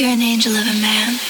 You're an angel of a man.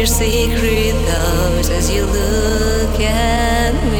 Your secret thoughts as you look at me.